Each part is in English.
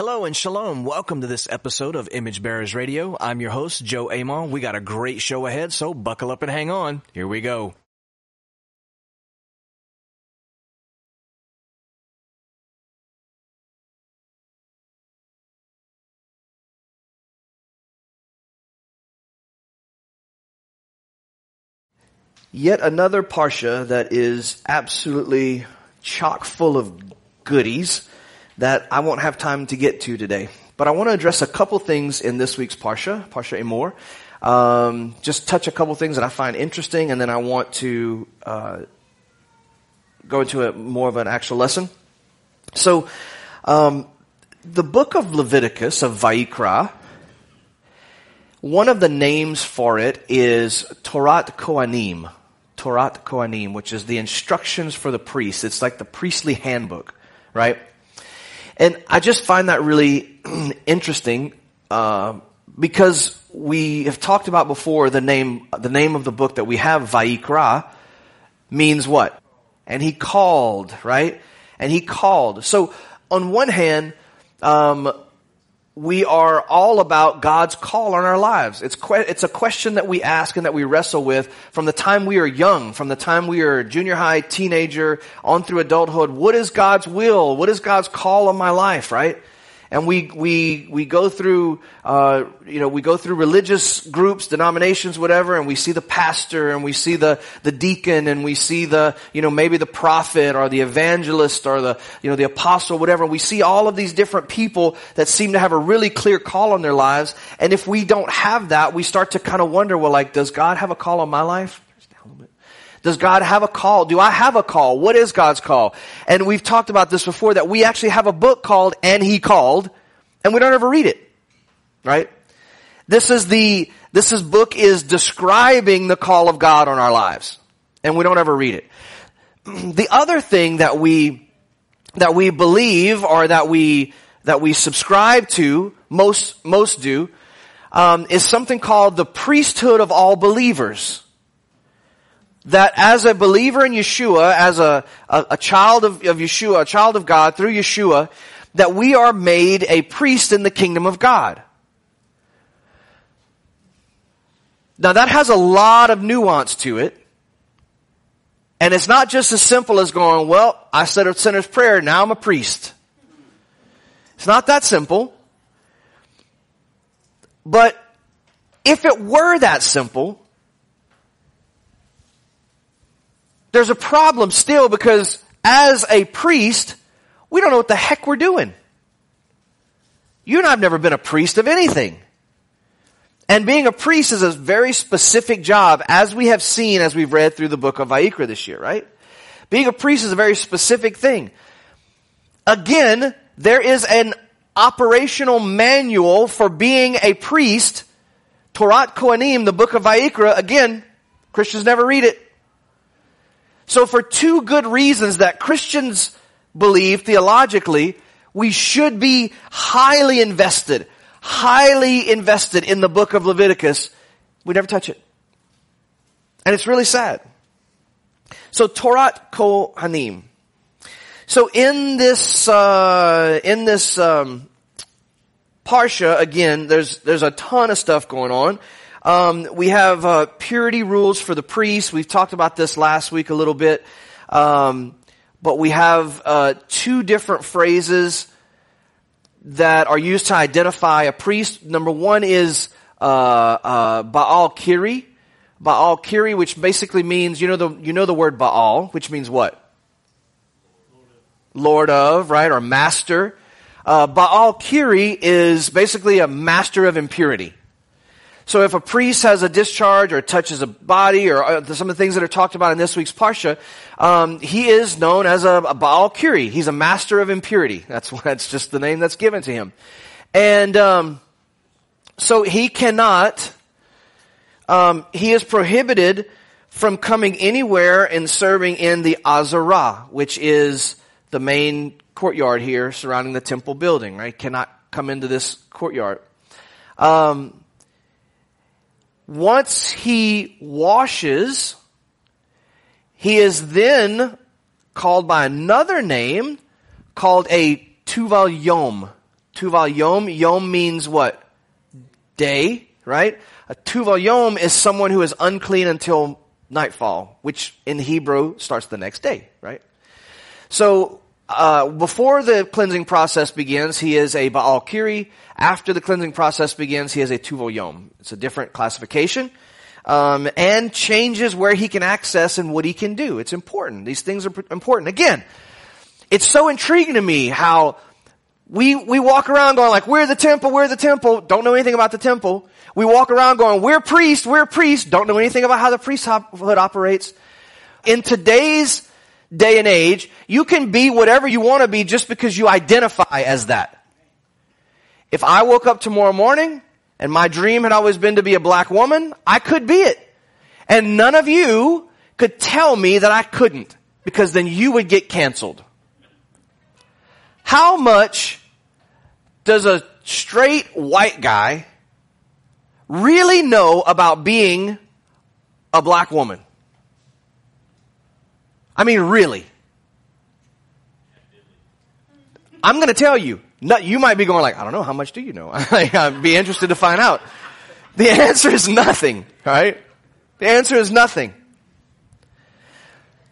Hello and shalom. Welcome to this episode of Image Bearers Radio. I'm your host, Joe Amon. We got a great show ahead, so buckle up and hang on. Here we go. Yet another Parsha that is absolutely chock full of goodies that I won't have time to get to today. But I want to address a couple things in this week's Parsha, Parsha Emor. Um, just touch a couple things that I find interesting, and then I want to uh, go into a, more of an actual lesson. So, um, the book of Leviticus, of Vaikra, one of the names for it is Torat Kohanim. Torat Kohanim, which is the instructions for the priests. It's like the priestly handbook, right? And I just find that really interesting uh, because we have talked about before the name the name of the book that we have Vaikra means what? And he called, right? And he called. So on one hand, um, we are all about God's call on our lives. It's, que- it's a question that we ask and that we wrestle with from the time we are young, from the time we are junior high, teenager, on through adulthood. What is God's will? What is God's call on my life, right? And we we we go through uh, you know we go through religious groups, denominations, whatever, and we see the pastor and we see the the deacon and we see the you know maybe the prophet or the evangelist or the you know the apostle, whatever. We see all of these different people that seem to have a really clear call on their lives, and if we don't have that, we start to kind of wonder, well, like, does God have a call on my life? Does God have a call? Do I have a call? What is God's call? And we've talked about this before that we actually have a book called And He Called, and we don't ever read it. Right? This is the, this is book is describing the call of God on our lives. And we don't ever read it. The other thing that we, that we believe or that we, that we subscribe to, most, most do, um, is something called the priesthood of all believers that as a believer in Yeshua, as a, a, a, child of, of Yeshua, a child of God through Yeshua, that we are made a priest in the kingdom of God. Now that has a lot of nuance to it. And it's not just as simple as going, well, I said a sinner's prayer, now I'm a priest. It's not that simple. But if it were that simple, there's a problem still because as a priest, we don't know what the heck we're doing. You and I have never been a priest of anything. And being a priest is a very specific job, as we have seen as we've read through the book of Vaikra this year, right? Being a priest is a very specific thing. Again, there is an operational manual for being a priest. Torat Kohanim, the book of Vaikra, again, Christians never read it. So for two good reasons that Christians believe theologically, we should be highly invested, highly invested in the book of Leviticus. We never touch it. And it's really sad. So Torat Kohanim. So in this, uh, in this, um, Parsha, again, there's, there's a ton of stuff going on. Um, we have uh, purity rules for the priests. We've talked about this last week a little bit. Um, but we have uh, two different phrases that are used to identify a priest. Number one is uh, uh, Baal Kiri. Baal Kiri, which basically means you know the you know the word Baal, which means what? Lord of, right, or master. Uh, Baal Kiri is basically a master of impurity. So if a priest has a discharge or touches a body or uh, some of the things that are talked about in this week's Parsha, um, he is known as a, a Baal Kiri. He's a master of impurity. That's, that's just the name that's given to him. And um, so he cannot, um, he is prohibited from coming anywhere and serving in the Azarah, which is the main courtyard here surrounding the temple building, right? Cannot come into this courtyard. Um, once he washes, he is then called by another name called a Tuval Yom. Tuval Yom. Yom means what? Day, right? A Tuval Yom is someone who is unclean until nightfall, which in Hebrew starts the next day, right? So, uh, before the cleansing process begins, he is a Baal Kiri. After the cleansing process begins, he is a Tuval Yom. It's a different classification. Um, and changes where he can access and what he can do. It's important. These things are important. Again, it's so intriguing to me how we, we walk around going like, we're the temple, we're the temple, don't know anything about the temple. We walk around going, we're priests, we're priests, don't know anything about how the priesthood operates. In today's day and age, you can be whatever you want to be just because you identify as that. If I woke up tomorrow morning and my dream had always been to be a black woman, I could be it. And none of you could tell me that I couldn't because then you would get canceled. How much does a straight white guy really know about being a black woman? I mean, really. I'm going to tell you. you might be going like, I don't know, how much do you know? I'd be interested to find out. The answer is nothing, right? The answer is nothing.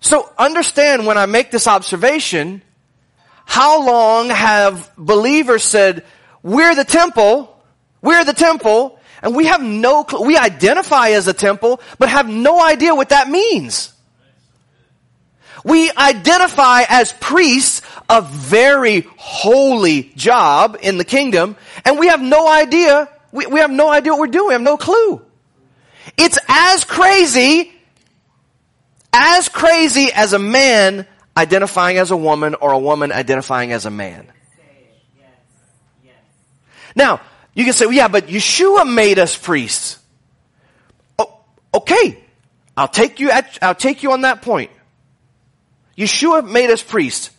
So understand when I make this observation, how long have believers said, we're the temple, we're the temple, and we have no, cl- we identify as a temple, but have no idea what that means. We identify as priests a very holy job in the kingdom, and we have no idea, we, we have no idea what we're doing, we have no clue. It's as crazy, as crazy as a man identifying as a woman or a woman identifying as a man. Now, you can say, well, yeah, but Yeshua made us priests. Oh, okay. I'll take you at, I'll take you on that point. Yeshua made us priests.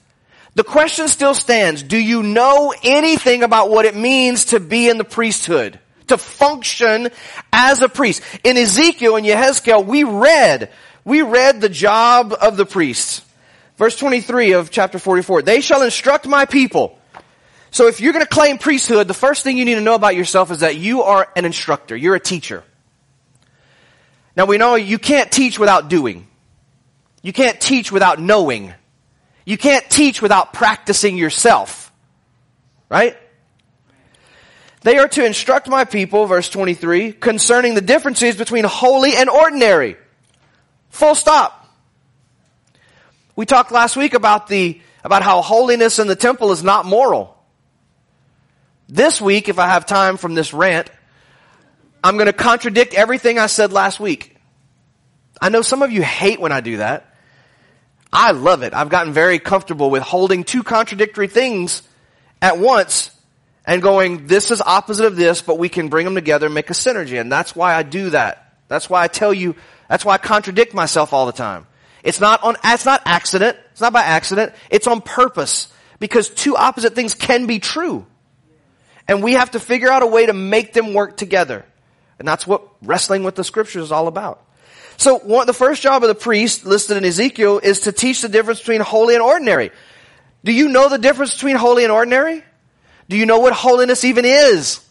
The question still stands, do you know anything about what it means to be in the priesthood? To function as a priest. In Ezekiel and Yehezkel, we read, we read the job of the priests. Verse 23 of chapter 44. They shall instruct my people. So if you're going to claim priesthood, the first thing you need to know about yourself is that you are an instructor. You're a teacher. Now we know you can't teach without doing. You can't teach without knowing. You can't teach without practicing yourself. Right? They are to instruct my people, verse 23, concerning the differences between holy and ordinary. Full stop. We talked last week about the, about how holiness in the temple is not moral. This week, if I have time from this rant, I'm going to contradict everything I said last week. I know some of you hate when I do that. I love it. I've gotten very comfortable with holding two contradictory things at once and going, this is opposite of this, but we can bring them together and make a synergy. And that's why I do that. That's why I tell you, that's why I contradict myself all the time. It's not on, it's not accident. It's not by accident. It's on purpose. Because two opposite things can be true. And we have to figure out a way to make them work together. And that's what wrestling with the scriptures is all about. So one, the first job of the priest listed in Ezekiel is to teach the difference between holy and ordinary. Do you know the difference between holy and ordinary? Do you know what holiness even is?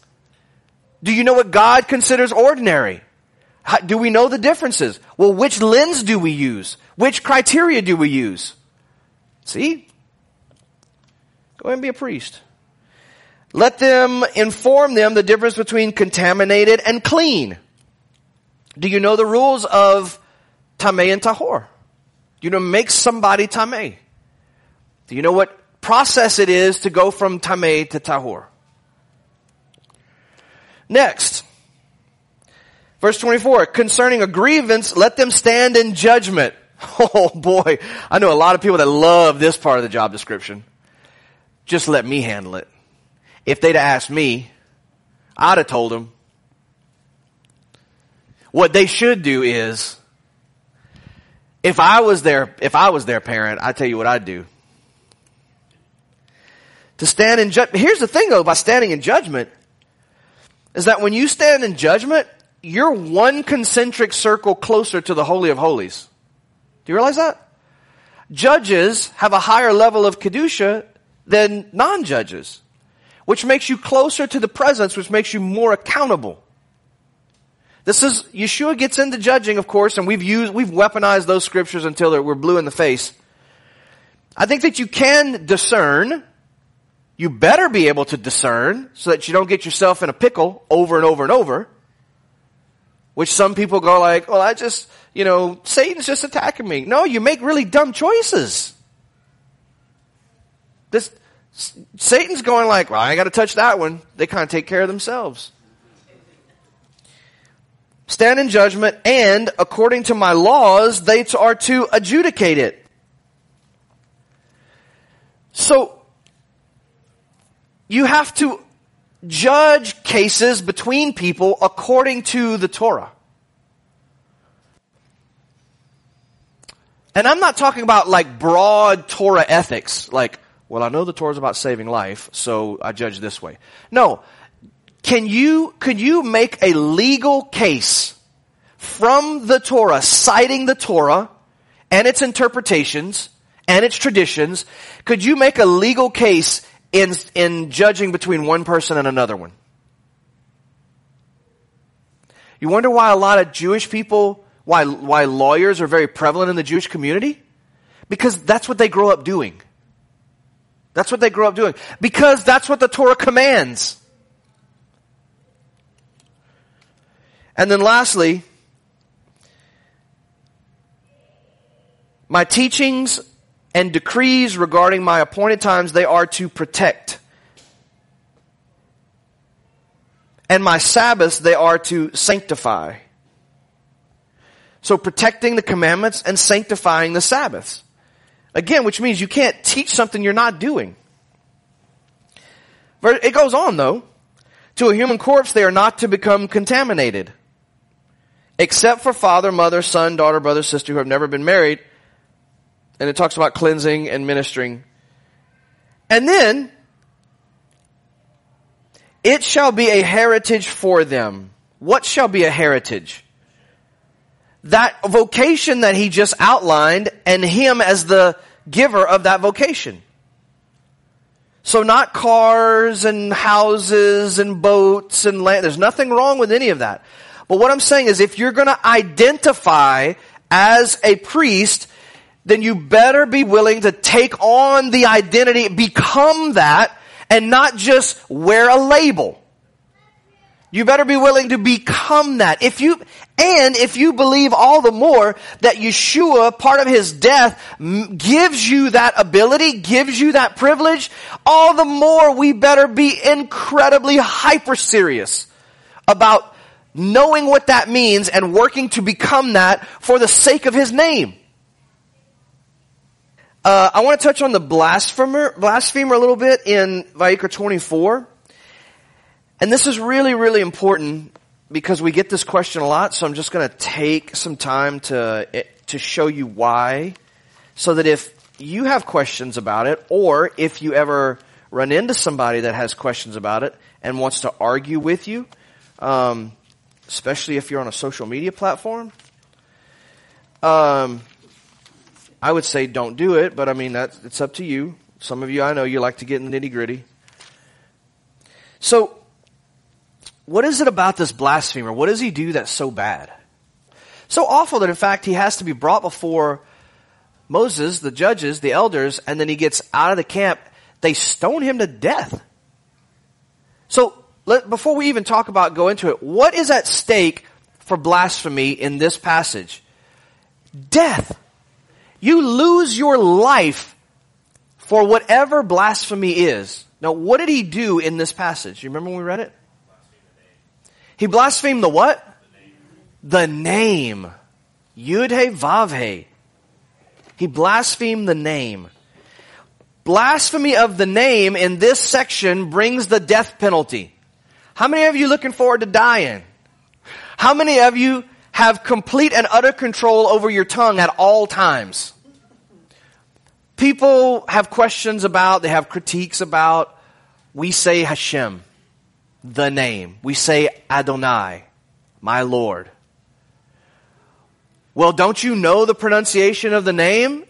Do you know what God considers ordinary? How, do we know the differences? Well, which lens do we use? Which criteria do we use? See? Go and be a priest. Let them inform them the difference between contaminated and clean. Do you know the rules of tameh and tahor? Do you know make somebody tameh? Do you know what process it is to go from tameh to tahor? Next, verse 24, concerning a grievance, let them stand in judgment. Oh boy, I know a lot of people that love this part of the job description. Just let me handle it. If they'd asked me, I'd have told them. What they should do is, if I was their, if I was their parent, I'd tell you what I'd do. To stand in judgment. Here's the thing though, by standing in judgment, is that when you stand in judgment, you're one concentric circle closer to the Holy of Holies. Do you realize that? Judges have a higher level of Kedusha than non-judges. which makes you closer to the presence, which makes you more accountable. This is, Yeshua gets into judging, of course, and we've used, we've weaponized those scriptures until we're blue in the face. I think that you can discern. You better be able to discern so that you don't get yourself in a pickle over and over and over. Which some people go like, well, I just, you know, Satan's just attacking me. No, you make really dumb choices. This, Satan's going like, well, I gotta touch that one. They kind of take care of themselves stand in judgment, and according to my laws, they are to adjudicate it. So, you have to judge cases between people according to the Torah. And I'm not talking about like broad Torah ethics, like, well, I know the Torah is about saving life, so I judge this way. No, can you, could you make a legal case from the Torah, citing the Torah and its interpretations and its traditions? Could you make a legal case in, in judging between one person and another one? You wonder why a lot of Jewish people, why, why lawyers are very prevalent in the Jewish community? Because that's what they grow up doing. That's what they grow up doing. Because that's what the Torah commands. And then lastly, my teachings and decrees regarding my appointed times, they are to protect. And my Sabbaths, they are to sanctify. So protecting the commandments and sanctifying the Sabbaths. Again, which means you can't teach something you're not doing. It goes on though. To a human corpse, they are not to become contaminated except for father, mother, son, daughter, brother, sister who have never been married. And it talks about cleansing and ministering. And then, it shall be a heritage for them. What shall be a heritage? That vocation that he just outlined and him as the giver of that vocation. So not cars and houses and boats and land. There's nothing wrong with any of that. But what I'm saying is if you're going to identify as a priest, then you better be willing to take on the identity, become that, and not just wear a label. You better be willing to become that. If you, and if you believe all the more that Yeshua, part of his death, gives you that ability, gives you that privilege, all the more we better be incredibly hyper serious about knowing what that means and working to become that for the sake of his name. Uh, I want to touch on the blasphemer, blasphemer a little bit in Vayikra 24. And this is really, really important because we get this question a lot, so I'm just going to take some time to, eh, to show you why. So that if you have questions about it, or if you ever run into somebody that has questions about it and wants to argue with you, um, especially if you're on a social media platform. Um, I would say don't do it, but I mean that it's up to you. Some of you I know you like to get in the nitty gritty. So, what is it about this blasphemer? What does he do that's so bad? So awful that in fact he has to be brought before Moses, the judges, the elders, and then he gets out of the camp. They stone him to death. So let, before we even talk about go into it, what is at stake for blasphemy in this passage? Death. You lose your life for whatever blasphemy is. Now, what did he do in this passage? You remember when we read it? He blasphemed the what? The name. Yud He Vav He. He blasphemed the name. Blasphemy of the name in this section brings the death penalty. How many of you looking forward to dying? How many of you have complete and utter control over your tongue at all times? People have questions about, they have critiques about, we say Hashem, the name. We say Adonai, my Lord. Well, don't you know the pronunciation of the name?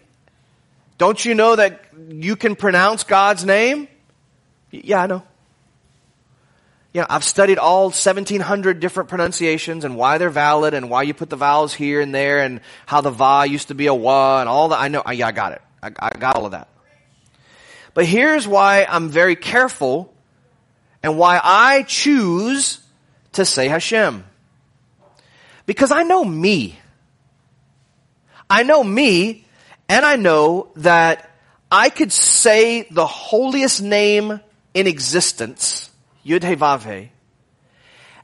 Don't you know that you can pronounce God's name? Yeah, I know. You know, I've studied all 1700 different pronunciations and why they're valid and why you put the vowels here and there and how the va used to be a wa and all that. I know, yeah, I got it. I, I got all of that. But here's why I'm very careful and why I choose to say Hashem. Because I know me. I know me and I know that I could say the holiest name in existence Yud He Vav He.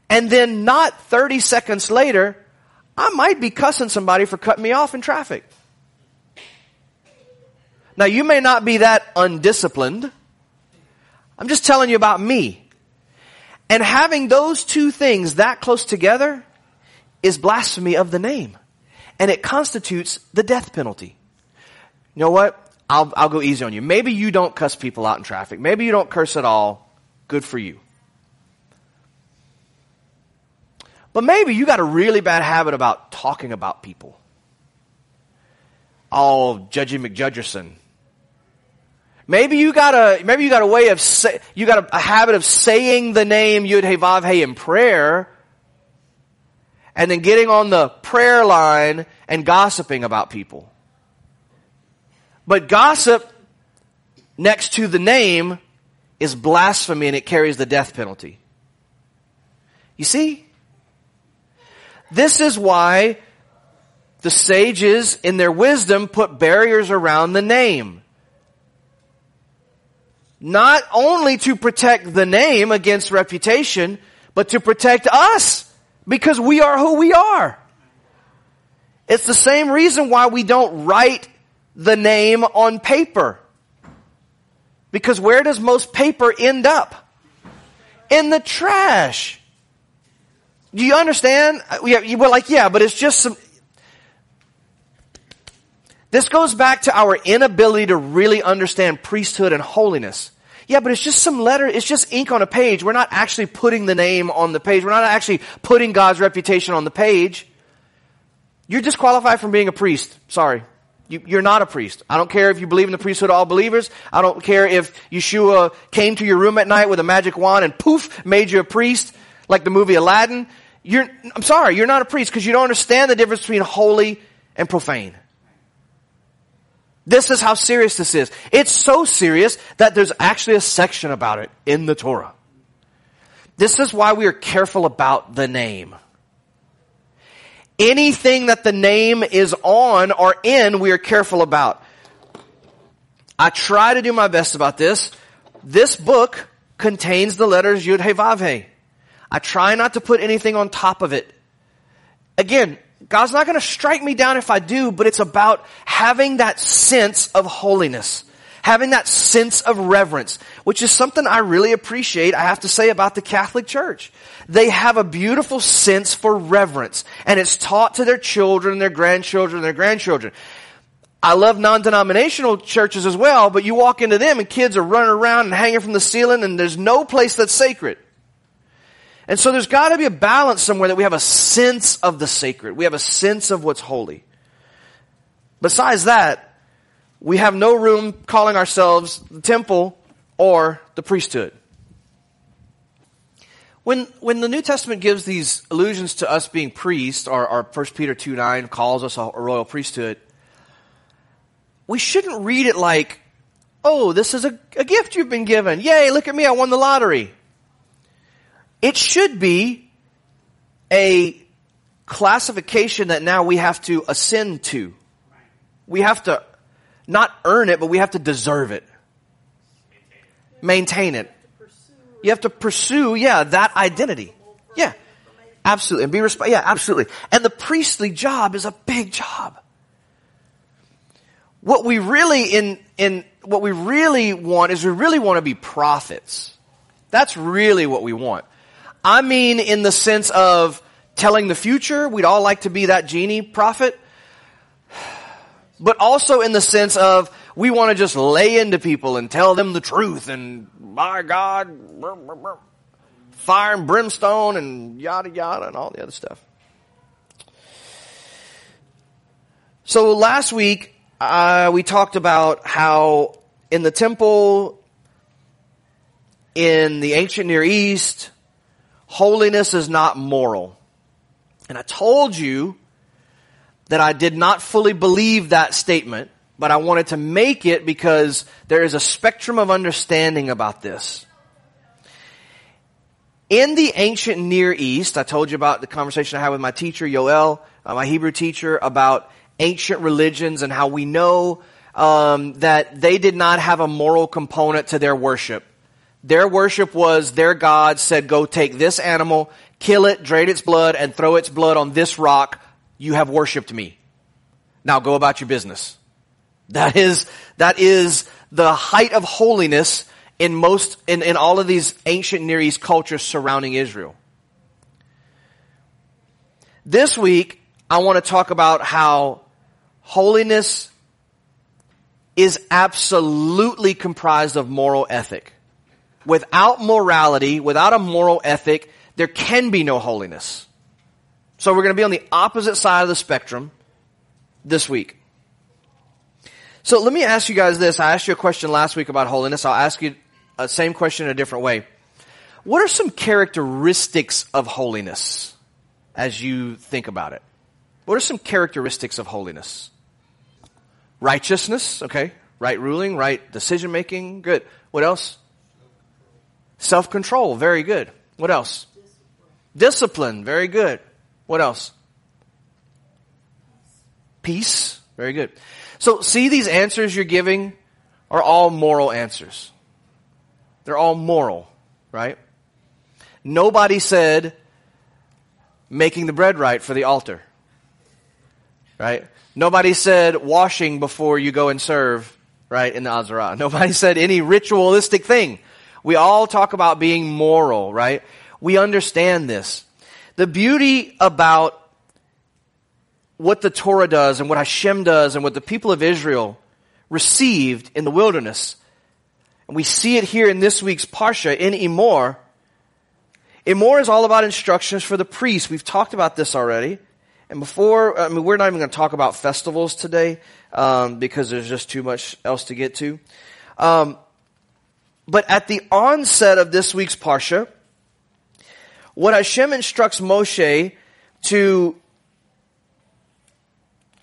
And then not 30 seconds later, I might be cussing somebody for cutting me off in traffic. Now you may not be that undisciplined. I'm just telling you about me. And having those two things that close together is blasphemy of the name. And it constitutes the death penalty. You know what? I'll, I'll go easy on you. Maybe you don't cuss people out in traffic. Maybe you don't curse at all. Good for you. But maybe you got a really bad habit about talking about people. Oh, Judgy McJudgerson. Maybe you got a, maybe you got a way of say, you got a, a habit of saying the name Yud He Vav He in prayer, and then getting on the prayer line and gossiping about people. But gossip next to the name is blasphemy and it carries the death penalty. You see? This is why the sages in their wisdom put barriers around the name. Not only to protect the name against reputation, but to protect us because we are who we are. It's the same reason why we don't write the name on paper. Because where does most paper end up? In the trash. Do you understand? Uh, yeah, you were like, yeah, but it's just some. This goes back to our inability to really understand priesthood and holiness. Yeah, but it's just some letter, it's just ink on a page. We're not actually putting the name on the page. We're not actually putting God's reputation on the page. You're disqualified from being a priest. Sorry. You, are not a priest. I don't care if you believe in the priesthood of all believers. I don't care if Yeshua came to your room at night with a magic wand and poof, made you a priest, like the movie Aladdin. You're, I'm sorry, you're not a priest because you don't understand the difference between holy and profane. This is how serious this is. It's so serious that there's actually a section about it in the Torah. This is why we are careful about the name. Anything that the name is on or in, we are careful about. I try to do my best about this. This book contains the letters Yud He Vav He. I try not to put anything on top of it. Again, God's not going to strike me down if I do, but it's about having that sense of holiness. Having that sense of reverence, which is something I really appreciate, I have to say about the Catholic Church. They have a beautiful sense for reverence, and it's taught to their children, their grandchildren, their grandchildren. I love non-denominational churches as well, but you walk into them and kids are running around and hanging from the ceiling and there's no place that's sacred. And so there's got to be a balance somewhere that we have a sense of the sacred. We have a sense of what's holy. Besides that, we have no room calling ourselves the temple or the priesthood. When, when the New Testament gives these allusions to us being priests, or, or 1 Peter 2 9 calls us a, a royal priesthood, we shouldn't read it like, oh, this is a, a gift you've been given. Yay, look at me, I won the lottery. It should be a classification that now we have to ascend to. We have to not earn it, but we have to deserve it. Maintain it. You have to pursue, yeah, that identity. Yeah. Absolutely. And be resp- yeah, absolutely. And the priestly job is a big job. What we really in, in, what we really want is we really want to be prophets. That's really what we want. I mean in the sense of telling the future. We'd all like to be that genie prophet. But also in the sense of we want to just lay into people and tell them the truth and my God, fire and brimstone and yada yada and all the other stuff. So last week, uh, we talked about how in the temple, in the ancient Near East, holiness is not moral. And I told you that I did not fully believe that statement, but I wanted to make it because there is a spectrum of understanding about this. In the ancient Near East, I told you about the conversation I had with my teacher, Yoel, uh, my Hebrew teacher, about ancient religions and how we know um, that they did not have a moral component to their worship. Their worship was their God said, go take this animal, kill it, drain its blood, and throw its blood on this rock. You have worshiped me. Now go about your business. That is, that is the height of holiness in most, in, in all of these ancient Near East cultures surrounding Israel. This week, I want to talk about how holiness is absolutely comprised of moral ethic. Without morality, without a moral ethic, there can be no holiness. So we're going to be on the opposite side of the spectrum this week. So let me ask you guys this. I asked you a question last week about holiness. I'll ask you uh, same question in a different way. What are some characteristics of holiness as you think about it? What are some characteristics of holiness? Righteousness, okay. Right ruling, right decision making, good. What else? Self control, very good. What else? Discipline. Very good. What else? Peace, very good. So see these answers you're giving are all moral answers. They're all moral, right? Nobody said making the bread right for the altar. Right? Nobody said washing before you go and serve, right, in the Azarah. Nobody said any ritualistic thing. We all talk about being moral, right? We understand this. The beauty about what the Torah does and what Hashem does and what the people of Israel received in the wilderness and we see it here in this week's Parsha in Emor. Emor is all about instructions for the priests. We've talked about this already. And before, I mean, we're not even going to talk about festivals today um, because there's just too much else to get to. Um, but at the onset of this week's Parsha, what Hashem instructs Moshe to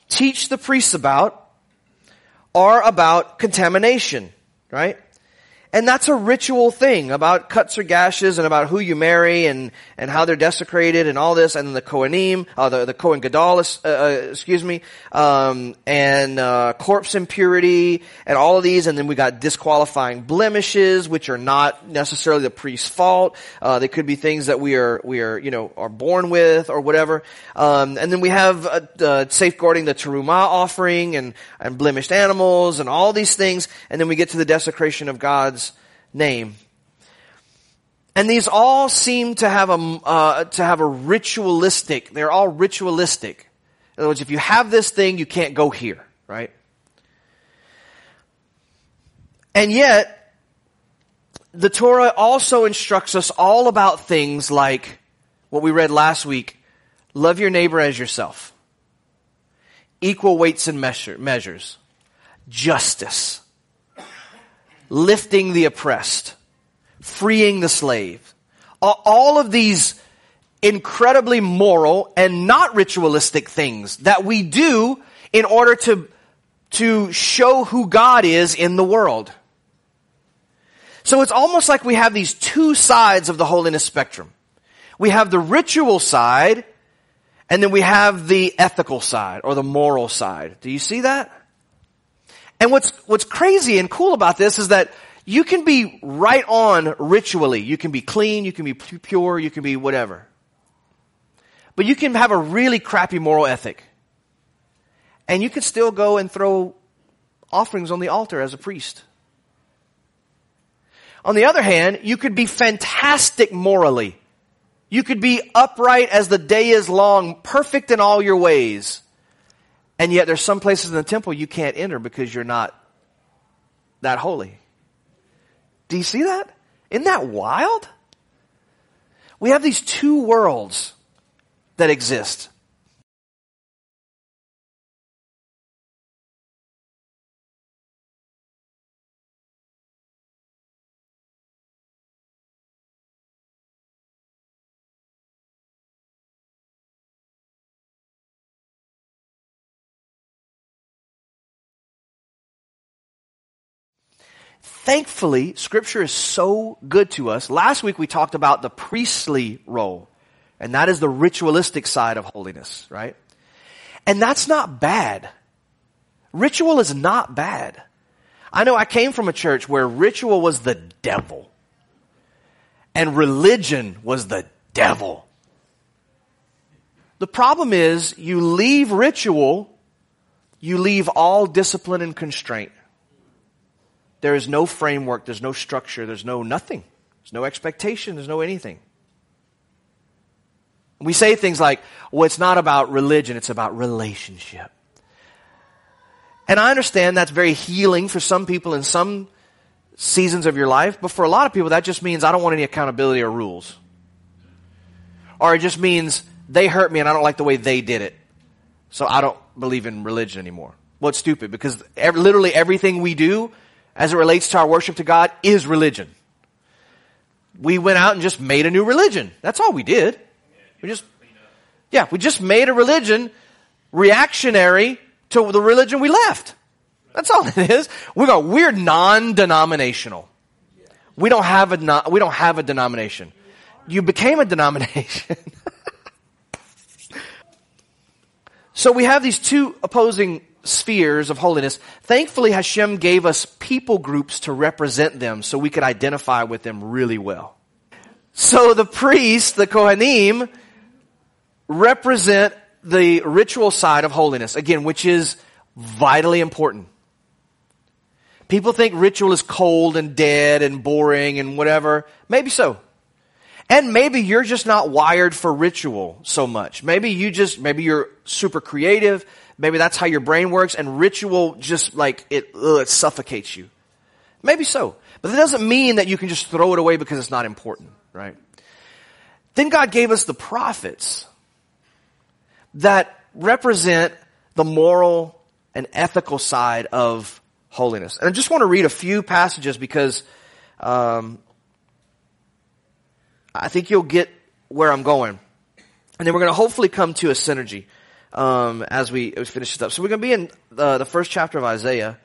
teach the priests about are about contamination, right? And that's a ritual thing about cuts or gashes and about who you marry and, and how they're desecrated and all this. And the Kohanim, uh, the, the Kohen Gadol, uh, uh, excuse me, um, and, uh, corpse impurity and all of these. And then we got disqualifying blemishes, which are not necessarily the priest's fault. Uh, they could be things that we are, we are, you know, are born with or whatever. Um, and then we have, uh, safeguarding the Terumah offering and, and blemished animals and all these things. And then we get to the desecration of God's name. And these all seem to have a, uh, to have a ritualistic, they're all ritualistic. In other words, if you have this thing, you can't go here, right? And yet, the Torah also instructs us all about things like what we read last week. Love your neighbor as yourself. Equal weights and measure, measures. Justice lifting the oppressed, freeing the slave. All of these incredibly moral and not ritualistic things that we do in order to, to show who God is in the world. So it's almost like we have these two sides of the holiness spectrum. We have the ritual side, and then we have the ethical side or the moral side. Do you see that? And what's, what's crazy and cool about this is that you can be right on ritually. You can be clean, you can be pure, you can be whatever. But you can have a really crappy moral ethic. And you can still go and throw offerings on the altar as a priest. On the other hand, you could be fantastic morally. You could be upright as the day is long, perfect in all your ways. And yet there's some places in the temple you can't enter because you're not that holy. Do you see that? Isn't that wild? We have these two worlds that exist. Thankfully, scripture is so good to us. Last week we talked about the priestly role, and that is the ritualistic side of holiness, right? And that's not bad. Ritual is not bad. I know I came from a church where ritual was the devil and religion was the devil. The problem is you leave ritual, you leave all discipline and constraint. There is no framework, there's no structure, there's no nothing. There's no expectation, there's no anything. We say things like, well, it's not about religion, it's about relationship. And I understand that's very healing for some people in some seasons of your life, but for a lot of people, that just means I don't want any accountability or rules. Or it just means they hurt me and I don't like the way they did it. So I don't believe in religion anymore. Well, it's stupid because every, literally everything we do as it relates to our worship to God is religion. We went out and just made a new religion. That's all we did. We just, yeah, we just made a religion reactionary to the religion we left. That's all it is. We go, we're non-denominational. We don't have a, we don't have a denomination. You became a denomination. so we have these two opposing spheres of holiness. Thankfully, Hashem gave us people groups to represent them so we could identify with them really well. So the priests, the Kohanim, represent the ritual side of holiness, again, which is vitally important. People think ritual is cold and dead and boring and whatever. Maybe so. And maybe you're just not wired for ritual so much. Maybe you just, maybe you're super creative. Maybe that's how your brain works and ritual just like it, ugh, it suffocates you. Maybe so. But that doesn't mean that you can just throw it away because it's not important, right? Then God gave us the prophets that represent the moral and ethical side of holiness. And I just want to read a few passages because um, I think you'll get where I'm going. And then we're going to hopefully come to a synergy um, as, we, finish this up. So we're going to be in the, the first chapter of Isaiah.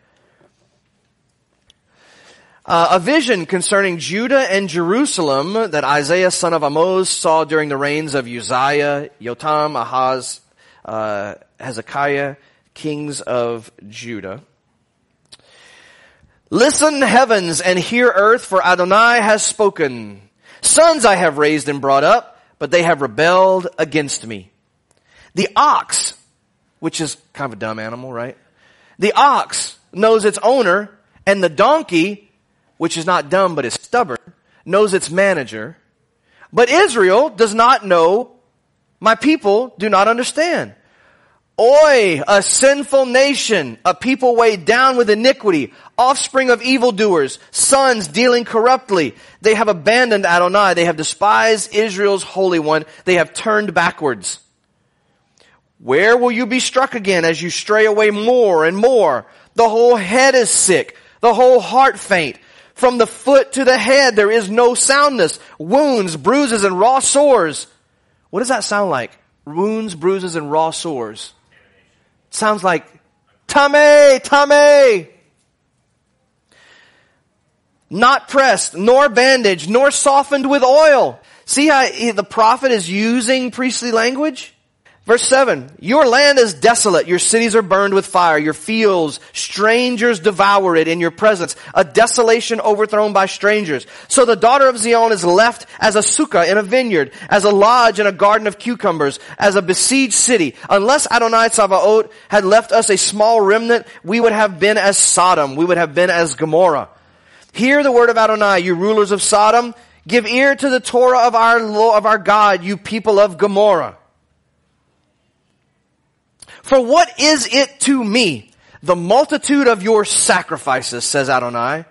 Uh, a vision concerning Judah and Jerusalem that Isaiah son of Amoz saw during the reigns of Uzziah, Jotham, Ahaz, uh, Hezekiah, kings of Judah. Listen heavens and hear earth for Adonai has spoken. Sons I have raised and brought up, but they have rebelled against me. The ox, which is kind of a dumb animal, right? The ox knows its owner and the donkey, which is not dumb but is stubborn, knows its manager. But Israel does not know, my people do not understand. Oi, a sinful nation, a people weighed down with iniquity, offspring of evildoers, sons dealing corruptly. They have abandoned Adonai. They have despised Israel's Holy One. They have turned backwards. Where will you be struck again as you stray away more and more? The whole head is sick, the whole heart faint. From the foot to the head there is no soundness, wounds, bruises, and raw sores. What does that sound like? Wounds, bruises, and raw sores. sounds like tameh, tameh. Not pressed, nor bandaged, nor softened with oil. See how the prophet is using priestly language? Verse 7, your land is desolate, your cities are burned with fire, your fields, strangers devour it in your presence, a desolation overthrown by strangers. So the daughter of Zion is left as a sukkah in a vineyard, as a lodge in a garden of cucumbers, as a besieged city. Unless Adonai Tzavaot had left us a small remnant, we would have been as Sodom, we would have been as Gomorrah. Hear the word of Adonai, you rulers of Sodom, give ear to the Torah of our, of our God, you people of Gomorrah. For what is it to me? The multitude of your sacrifices, says Adonai.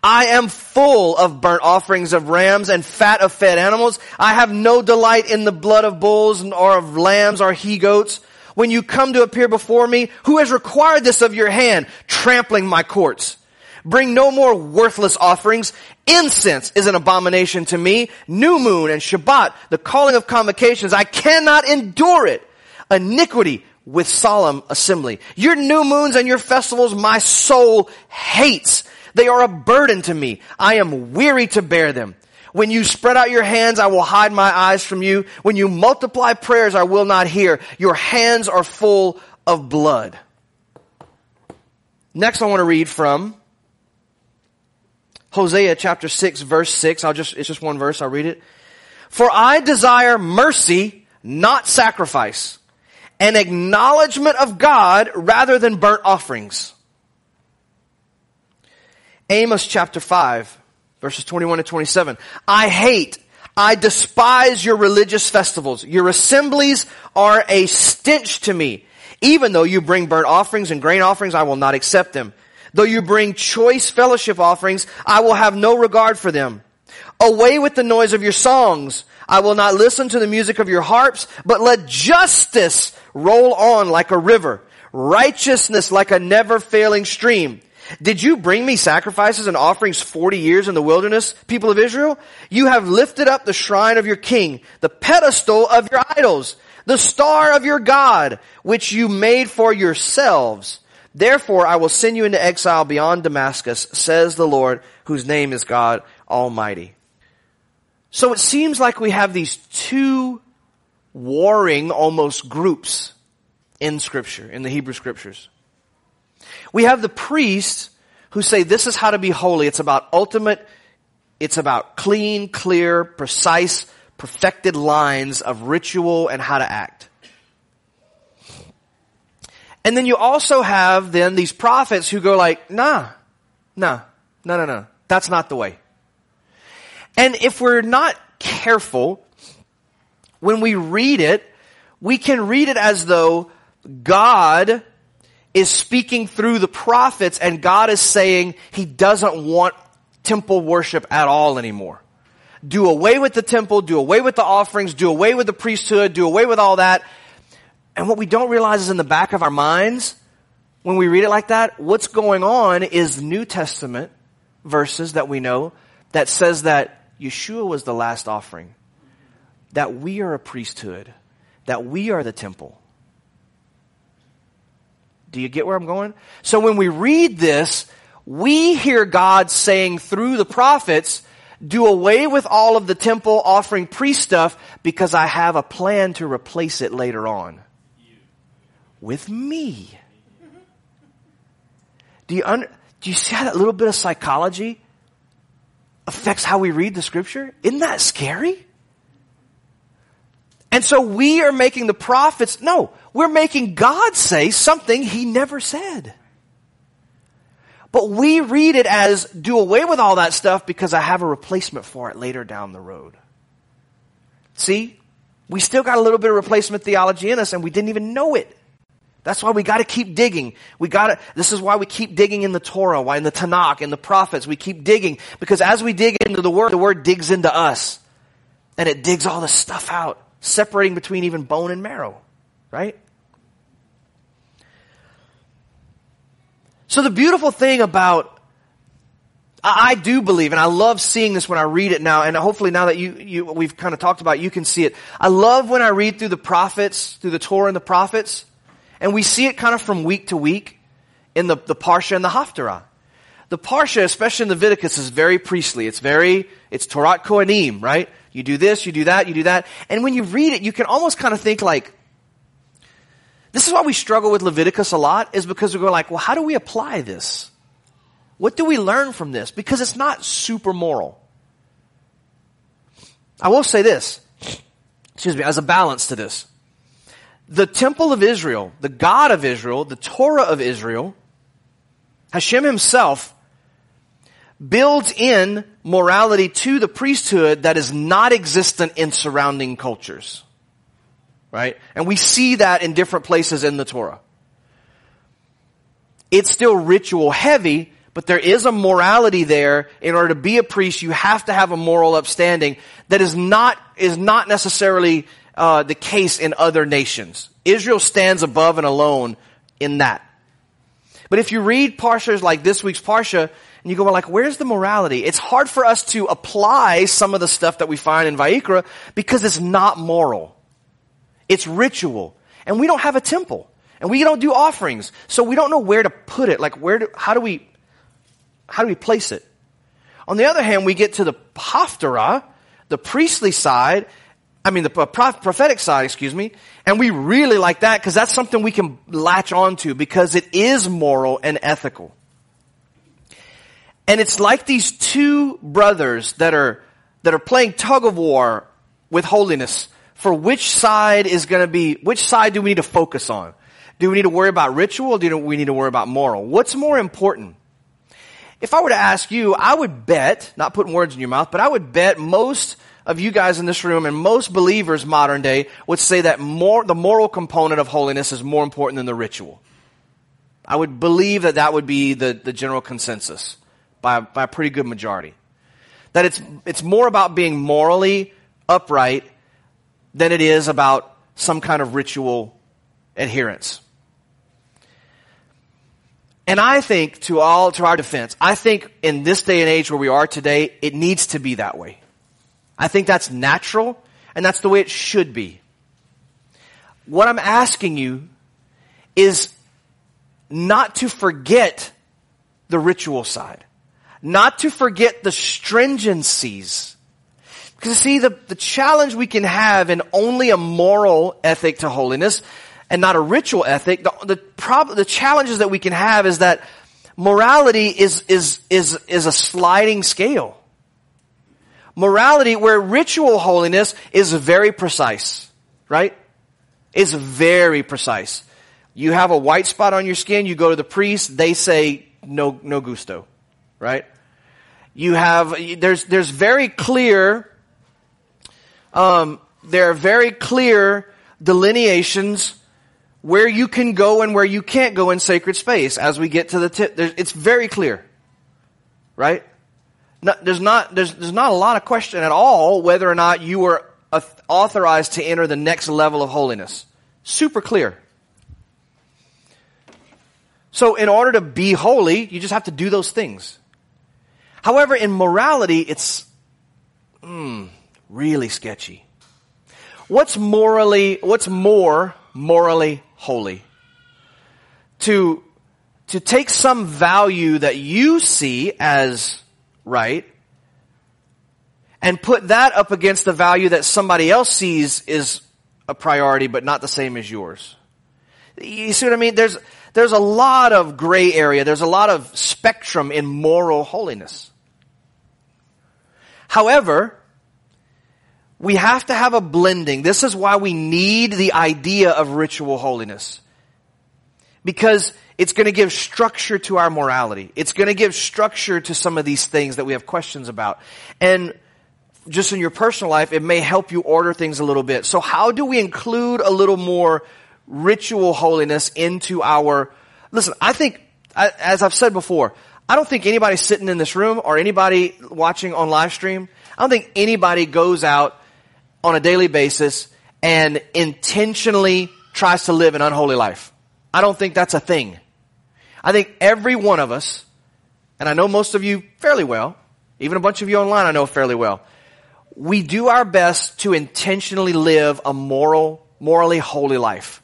I am full of burnt offerings of rams and fat of fed animals. I have no delight in the blood of bulls or of lambs or he goats. When you come to appear before me, who has required this of your hand, trampling my courts? Bring no more worthless offerings. Incense is an abomination to me. New moon and Shabbat, the calling of convocations, I cannot endure it. Iniquity, with solemn assembly. Your new moons and your festivals my soul hates. They are a burden to me. I am weary to bear them. When you spread out your hands, I will hide my eyes from you. When you multiply prayers, I will not hear. Your hands are full of blood. Next, I want to read from Hosea chapter 6 verse 6. I'll just, it's just one verse. I'll read it. For I desire mercy, not sacrifice, an acknowledgement of God rather than burnt offerings. Amos chapter 5 verses 21 to 27. I hate, I despise your religious festivals. Your assemblies are a stench to me. Even though you bring burnt offerings and grain offerings, I will not accept them. Though you bring choice fellowship offerings, I will have no regard for them. Away with the noise of your songs. I will not listen to the music of your harps, but let justice roll on like a river, righteousness like a never failing stream. Did you bring me sacrifices and offerings 40 years in the wilderness, people of Israel? You have lifted up the shrine of your king, the pedestal of your idols, the star of your God, which you made for yourselves. Therefore I will send you into exile beyond Damascus, says the Lord, whose name is God Almighty. So it seems like we have these two warring almost groups in scripture, in the Hebrew scriptures. We have the priests who say this is how to be holy. It's about ultimate, it's about clean, clear, precise, perfected lines of ritual and how to act. And then you also have then these prophets who go like, nah, nah, no, no, no. That's not the way. And if we're not careful, when we read it, we can read it as though God is speaking through the prophets and God is saying he doesn't want temple worship at all anymore. Do away with the temple, do away with the offerings, do away with the priesthood, do away with all that. And what we don't realize is in the back of our minds, when we read it like that, what's going on is New Testament verses that we know that says that Yeshua was the last offering, that we are a priesthood, that we are the temple. Do you get where I'm going? So when we read this, we hear God saying through the prophets, do away with all of the temple offering priest stuff because I have a plan to replace it later on. With me. Do you, un- do you see how that little bit of psychology affects how we read the scripture? Isn't that scary? And so we are making the prophets, no, we're making God say something he never said. But we read it as do away with all that stuff because I have a replacement for it later down the road. See? We still got a little bit of replacement theology in us and we didn't even know it. That's why we gotta keep digging. We gotta, this is why we keep digging in the Torah, why in the Tanakh, in the prophets, we keep digging. Because as we dig into the Word, the Word digs into us. And it digs all the stuff out separating between even bone and marrow, right? So the beautiful thing about I, do believe, and I love seeing this when I read it now, and hopefully now that you, you, we've kind of talked about, it, you can see it. I love when I read through the prophets, through the Torah and the prophets, and we see it kind of from week to week in the, the Parsha and the Haftarah. The Parsha, especially in Leviticus, is very priestly. It's very, it's Torat Kohanim, right? You do this, you do that, you do that. And when you read it, you can almost kind of think like, this is why we struggle with Leviticus a lot, is because we go like, well, how do we apply this? What do we learn from this? Because it's not super moral. I will say this, excuse me, as a balance to this. The temple of Israel, the God of Israel, the Torah of Israel, Hashem himself builds in morality to the priesthood that is not existent in surrounding cultures. Right? And we see that in different places in the Torah. It's still ritual heavy, but there is a morality there. In order to be a priest, you have to have a moral upstanding that is not, is not necessarily uh, the case in other nations. Israel stands above and alone in that. But if you read parshas like this week's parsha, and you go, well, like, where's the morality? It's hard for us to apply some of the stuff that we find in Vayikra because it's not moral. It's ritual. And we don't have a temple. And we don't do offerings. So we don't know where to put it. Like, where do, how do we, how do we place it? On the other hand, we get to the Haftarah, the priestly side, I mean the prophetic side, excuse me, and we really like that because that's something we can latch onto because it is moral and ethical. And it's like these two brothers that are, that are playing tug of war with holiness for which side is going to be, which side do we need to focus on? Do we need to worry about ritual do we need to worry about moral? What's more important? If I were to ask you, I would bet, not putting words in your mouth, but I would bet most of you guys in this room and most believers modern day would say that more, the moral component of holiness is more important than the ritual. I would believe that that would be the, the general consensus by, by a pretty good majority. That it's, it's more about being morally upright than it is about some kind of ritual adherence. And I think to all, to our defense, I think in this day and age where we are today, it needs to be that way. I think that's natural and that's the way it should be. What I'm asking you is not to forget the ritual side, not to forget the stringencies. Because see, the, the challenge we can have in only a moral ethic to holiness and not a ritual ethic, the, the problem, the challenges that we can have is that morality is, is, is, is a sliding scale. Morality, where ritual holiness is very precise, right? Is very precise. You have a white spot on your skin, you go to the priest, they say no, no gusto, right? You have, there's, there's very clear, um, there are very clear delineations where you can go and where you can't go in sacred space as we get to the tip. It's very clear. Right? No, there's not, there's, there's not a lot of question at all whether or not you are authorized to enter the next level of holiness. Super clear. So in order to be holy, you just have to do those things. However, in morality, it's mm, really sketchy. What's morally, what's more morally holy. To, to take some value that you see as right and put that up against the value that somebody else sees is a priority but not the same as yours. You see what I mean? There's, there's a lot of gray area. There's a lot of spectrum in moral holiness. However, we have to have a blending. This is why we need the idea of ritual holiness. Because it's going to give structure to our morality. It's going to give structure to some of these things that we have questions about. And just in your personal life, it may help you order things a little bit. So how do we include a little more ritual holiness into our, listen, I think, as I've said before, I don't think anybody sitting in this room or anybody watching on live stream, I don't think anybody goes out on a daily basis and intentionally tries to live an unholy life. I don't think that's a thing. I think every one of us, and I know most of you fairly well, even a bunch of you online I know fairly well, we do our best to intentionally live a moral, morally holy life.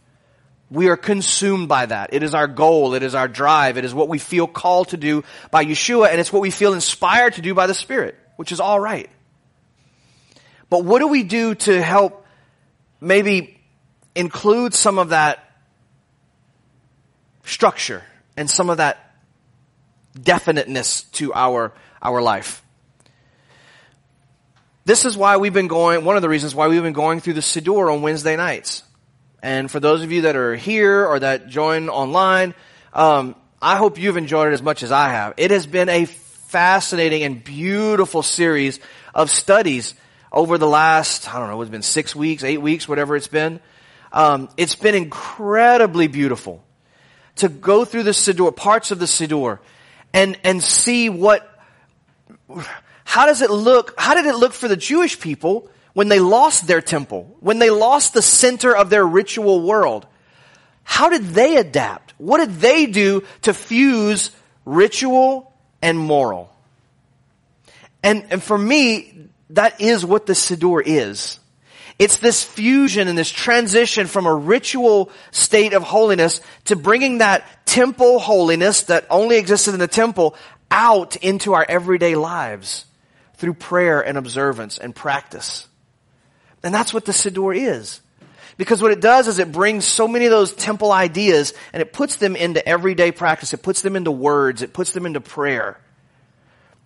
We are consumed by that. It is our goal. It is our drive. It is what we feel called to do by Yeshua, and it's what we feel inspired to do by the Spirit, which is all right. But what do we do to help maybe include some of that structure and some of that definiteness to our, our life? This is why we've been going, one of the reasons why we've been going through the Siddur on Wednesday nights. And for those of you that are here or that join online, um, I hope you've enjoyed it as much as I have. It has been a fascinating and beautiful series of studies over the last, I don't know, it's been six weeks, eight weeks, whatever it's been. Um, it's been incredibly beautiful to go through the Siddur, parts of the Siddur, and, and see what, how does it look, how did it look for the Jewish people when they lost their temple, when they lost the center of their ritual world? How did they adapt? What did they do to fuse ritual and moral? And, and for me, that is what the Siddur is. It's this fusion and this transition from a ritual state of holiness to bringing that temple holiness that only existed in the temple out into our everyday lives through prayer and observance and practice. And that's what the Siddur is. Because what it does is it brings so many of those temple ideas and it puts them into everyday practice. It puts them into words. It puts them into prayer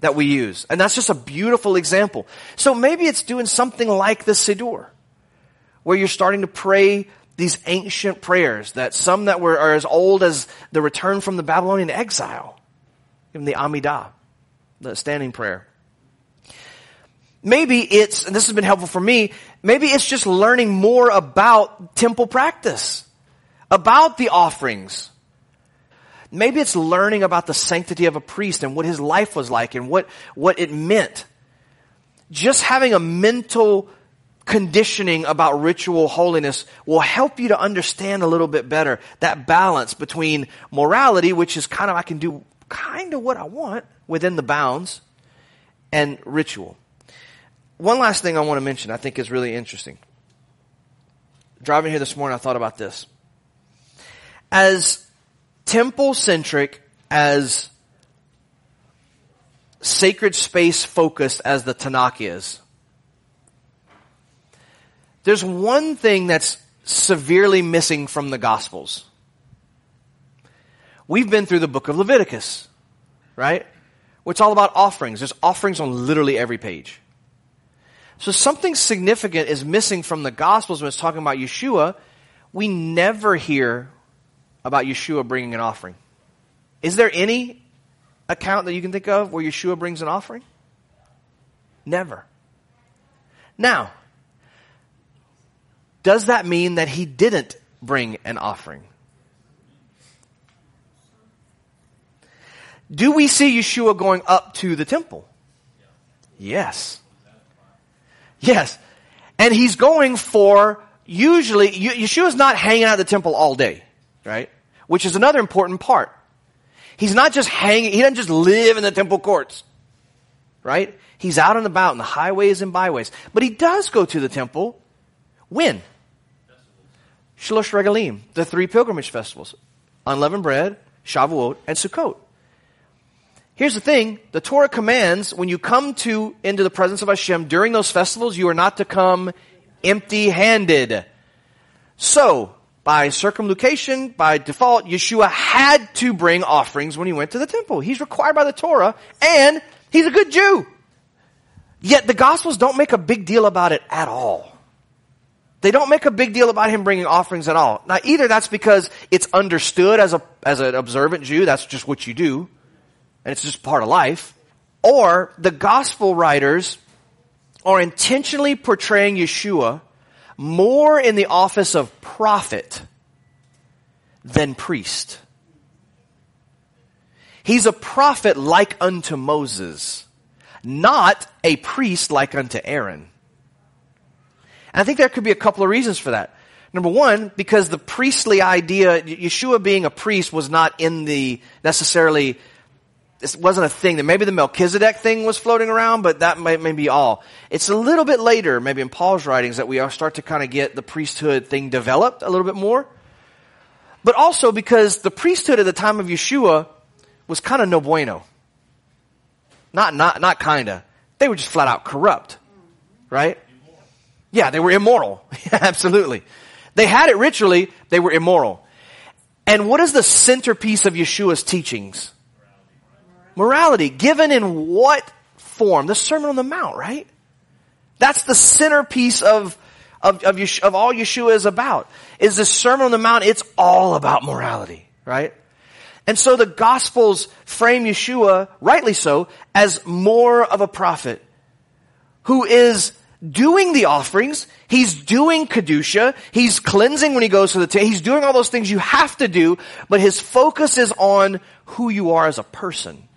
that we use. And that's just a beautiful example. So maybe it's doing something like the Siddur, where you're starting to pray these ancient prayers that some that were are as old as the return from the Babylonian exile, even the Amidah, the standing prayer. Maybe it's, and this has been helpful for me, maybe it's just learning more about temple practice, about the offerings. Maybe it's learning about the sanctity of a priest and what his life was like and what, what it meant. Just having a mental conditioning about ritual holiness will help you to understand a little bit better that balance between morality, which is kind of, I can do kind of what I want within the bounds, and ritual. One last thing I want to mention I think is really interesting. Driving here this morning, I thought about this. As temple centric, as sacred space focused as the Tanakh is, there's one thing that's severely missing from the Gospels. We've been through the book of Leviticus, right? It's all about offerings. There's offerings on literally every page. So something significant is missing from the Gospels when it's talking about Yeshua. We never hear about Yeshua bringing an offering. Is there any account that you can think of where Yeshua brings an offering? Never. Now, does that mean that he didn't bring an offering? Do we see Yeshua going up to the temple? Yes. Yes. And he's going for usually, Yeshua's not hanging out at the temple all day, right? Which is another important part. He's not just hanging, he doesn't just live in the temple courts, right? He's out and about in the highways and byways. But he does go to the temple. When? Shalosh Regalim, the three pilgrimage festivals. Unleavened bread, Shavuot, and Sukkot. Here's the thing, the Torah commands when you come to, into the presence of Hashem during those festivals, you are not to come empty handed. So, by circumlocution, by default, Yeshua had to bring offerings when he went to the temple. He's required by the Torah, and he's a good Jew. Yet the Gospels don't make a big deal about it at all. They don't make a big deal about him bringing offerings at all. Now, either that's because it's understood as a, as an observant Jew, that's just what you do and it's just part of life, or the gospel writers are intentionally portraying Yeshua more in the office of prophet than priest. He's a prophet like unto Moses, not a priest like unto Aaron. And I think there could be a couple of reasons for that. Number one, because the priestly idea, Yeshua being a priest was not in the necessarily this wasn't a thing that maybe the Melchizedek thing was floating around, but that may, may be all. It's a little bit later, maybe in Paul's writings, that we start to kind of get the priesthood thing developed a little bit more. But also because the priesthood at the time of Yeshua was kind of no bueno. Not, not, not kinda. They were just flat out corrupt. Right? Yeah, they were immoral. Absolutely. They had it ritually, they were immoral. And what is the centerpiece of Yeshua's teachings? Morality. Given in what form? The Sermon on the Mount, right? That's the centerpiece of, of, of, Yeshua, of all Yeshua is about. Is the Sermon on the Mount, it's all about morality, right? And so the Gospels frame Yeshua, rightly so, as more of a prophet who is doing the offerings. He's doing Kedusha. He's cleansing when he goes to the temple. He's doing all those things you have to do, but his focus is on who you are as a person.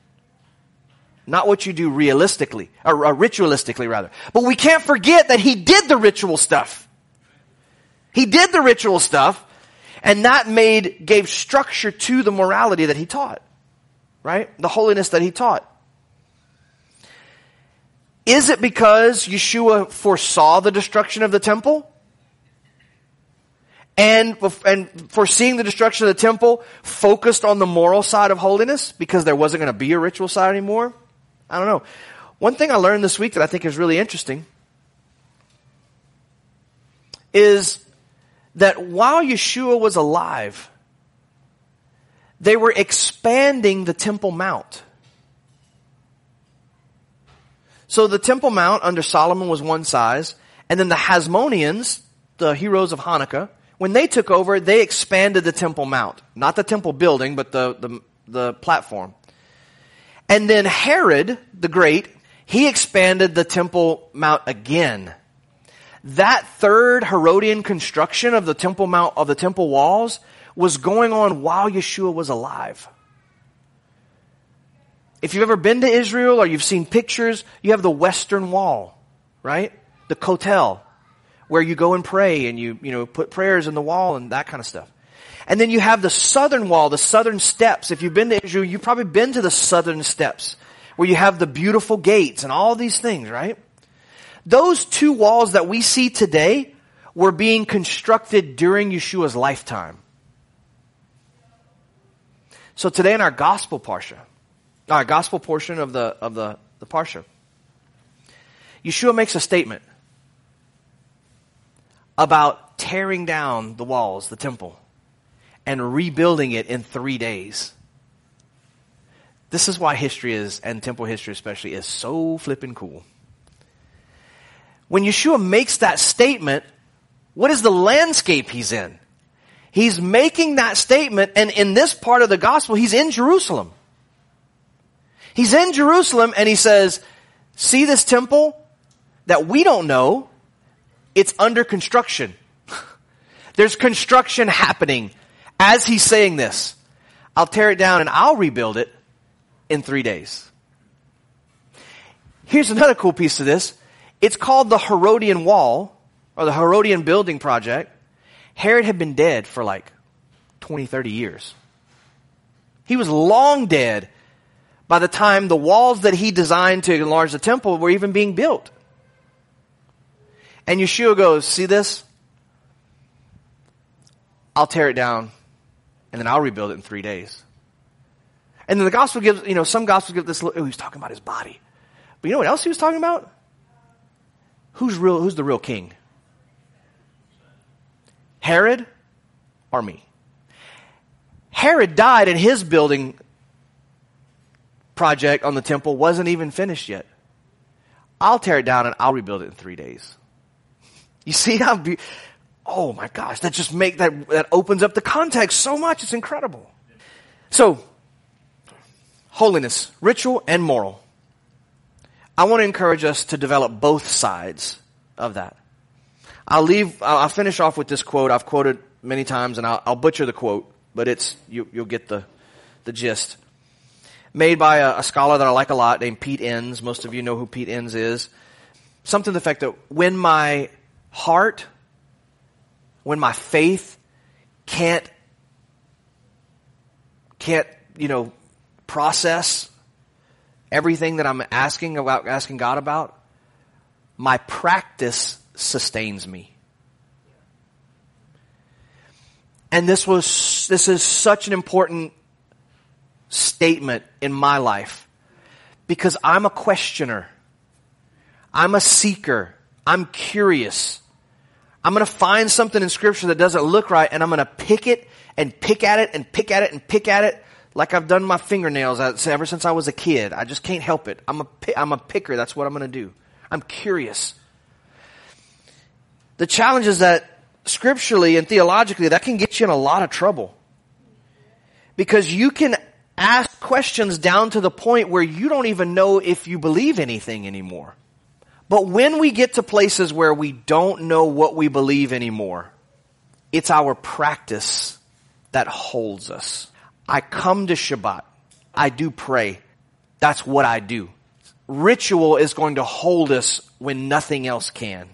Not what you do realistically, or, or ritualistically rather. But we can't forget that he did the ritual stuff. He did the ritual stuff, and that made, gave structure to the morality that he taught. Right? The holiness that he taught. Is it because Yeshua foresaw the destruction of the temple? and, and foreseeing the destruction of the temple, focused on the moral side of holiness because there wasn't going to be a ritual side anymore. I don't know. One thing I learned this week that I think is really interesting is that while Yeshua was alive, they were expanding the Temple Mount. So the Temple Mount under Solomon was one size, and then the Hasmoneans, the heroes of Hanukkah, when they took over, they expanded the Temple Mount. Not the temple building, but the, the, the platform. And then Herod the Great, he expanded the Temple Mount again. That third Herodian construction of the Temple Mount, of the temple walls, was going on while Yeshua was alive. If you've ever been to Israel or you've seen pictures, you have the Western Wall, right? The Kotel where you go and pray and you, you know, put prayers in the wall and that kind of stuff. And then you have the southern wall, the southern steps. If you've been to Israel, you've probably been to the southern steps where you have the beautiful gates and all these things, right? Those two walls that we see today were being constructed during Yeshua's lifetime. So today in our gospel parsha, our gospel portion of the, of the, the parsha, Yeshua makes a statement about tearing down the walls, the temple, and rebuilding it in three days. This is why history is, and temple history especially, is so flippin' cool. When Yeshua makes that statement, what is the landscape he's in? He's making that statement, and in this part of the gospel, he's in Jerusalem. He's in Jerusalem, and he says, see this temple that we don't know, it's under construction. There's construction happening as he's saying this. I'll tear it down and I'll rebuild it in three days. Here's another cool piece of this. It's called the Herodian Wall, or the Herodian Building Project. Herod had been dead for like 20, 30 years. He was long dead by the time the walls that he designed to enlarge the temple were even being built. And Yeshua goes, see this? I'll tear it down and then I'll rebuild it in three days. And then the gospel gives, you know, some gospels give this, oh, he's talking about his body. But you know what else he was talking about? Who's real, who's the real king? Herod or me? Herod died and his building project on the temple wasn't even finished yet. I'll tear it down and I'll rebuild it in three days. You see how, be- oh my gosh, that just make that, that opens up the context so much. It's incredible. So, holiness, ritual and moral. I want to encourage us to develop both sides of that. I'll leave, I'll finish off with this quote. I've quoted many times and I'll, I'll butcher the quote, but it's, you, will get the, the gist. Made by a, a scholar that I like a lot named Pete Enns. Most of you know who Pete Enns is. Something to the effect that when my heart, when my faith can't, can't, you know, process everything that I'm asking about, asking God about, my practice sustains me. And this was, this is such an important statement in my life because I'm a questioner. I'm a seeker. I'm curious. I'm going to find something in scripture that doesn't look right and I'm going to pick it and pick at it and pick at it and pick at it like I've done my fingernails ever since I was a kid. I just can't help it. I'm a, I'm a picker. That's what I'm going to do. I'm curious. The challenge is that scripturally and theologically, that can get you in a lot of trouble. Because you can ask questions down to the point where you don't even know if you believe anything anymore. But when we get to places where we don't know what we believe anymore, it's our practice that holds us. I come to Shabbat. I do pray. That's what I do. Ritual is going to hold us when nothing else can.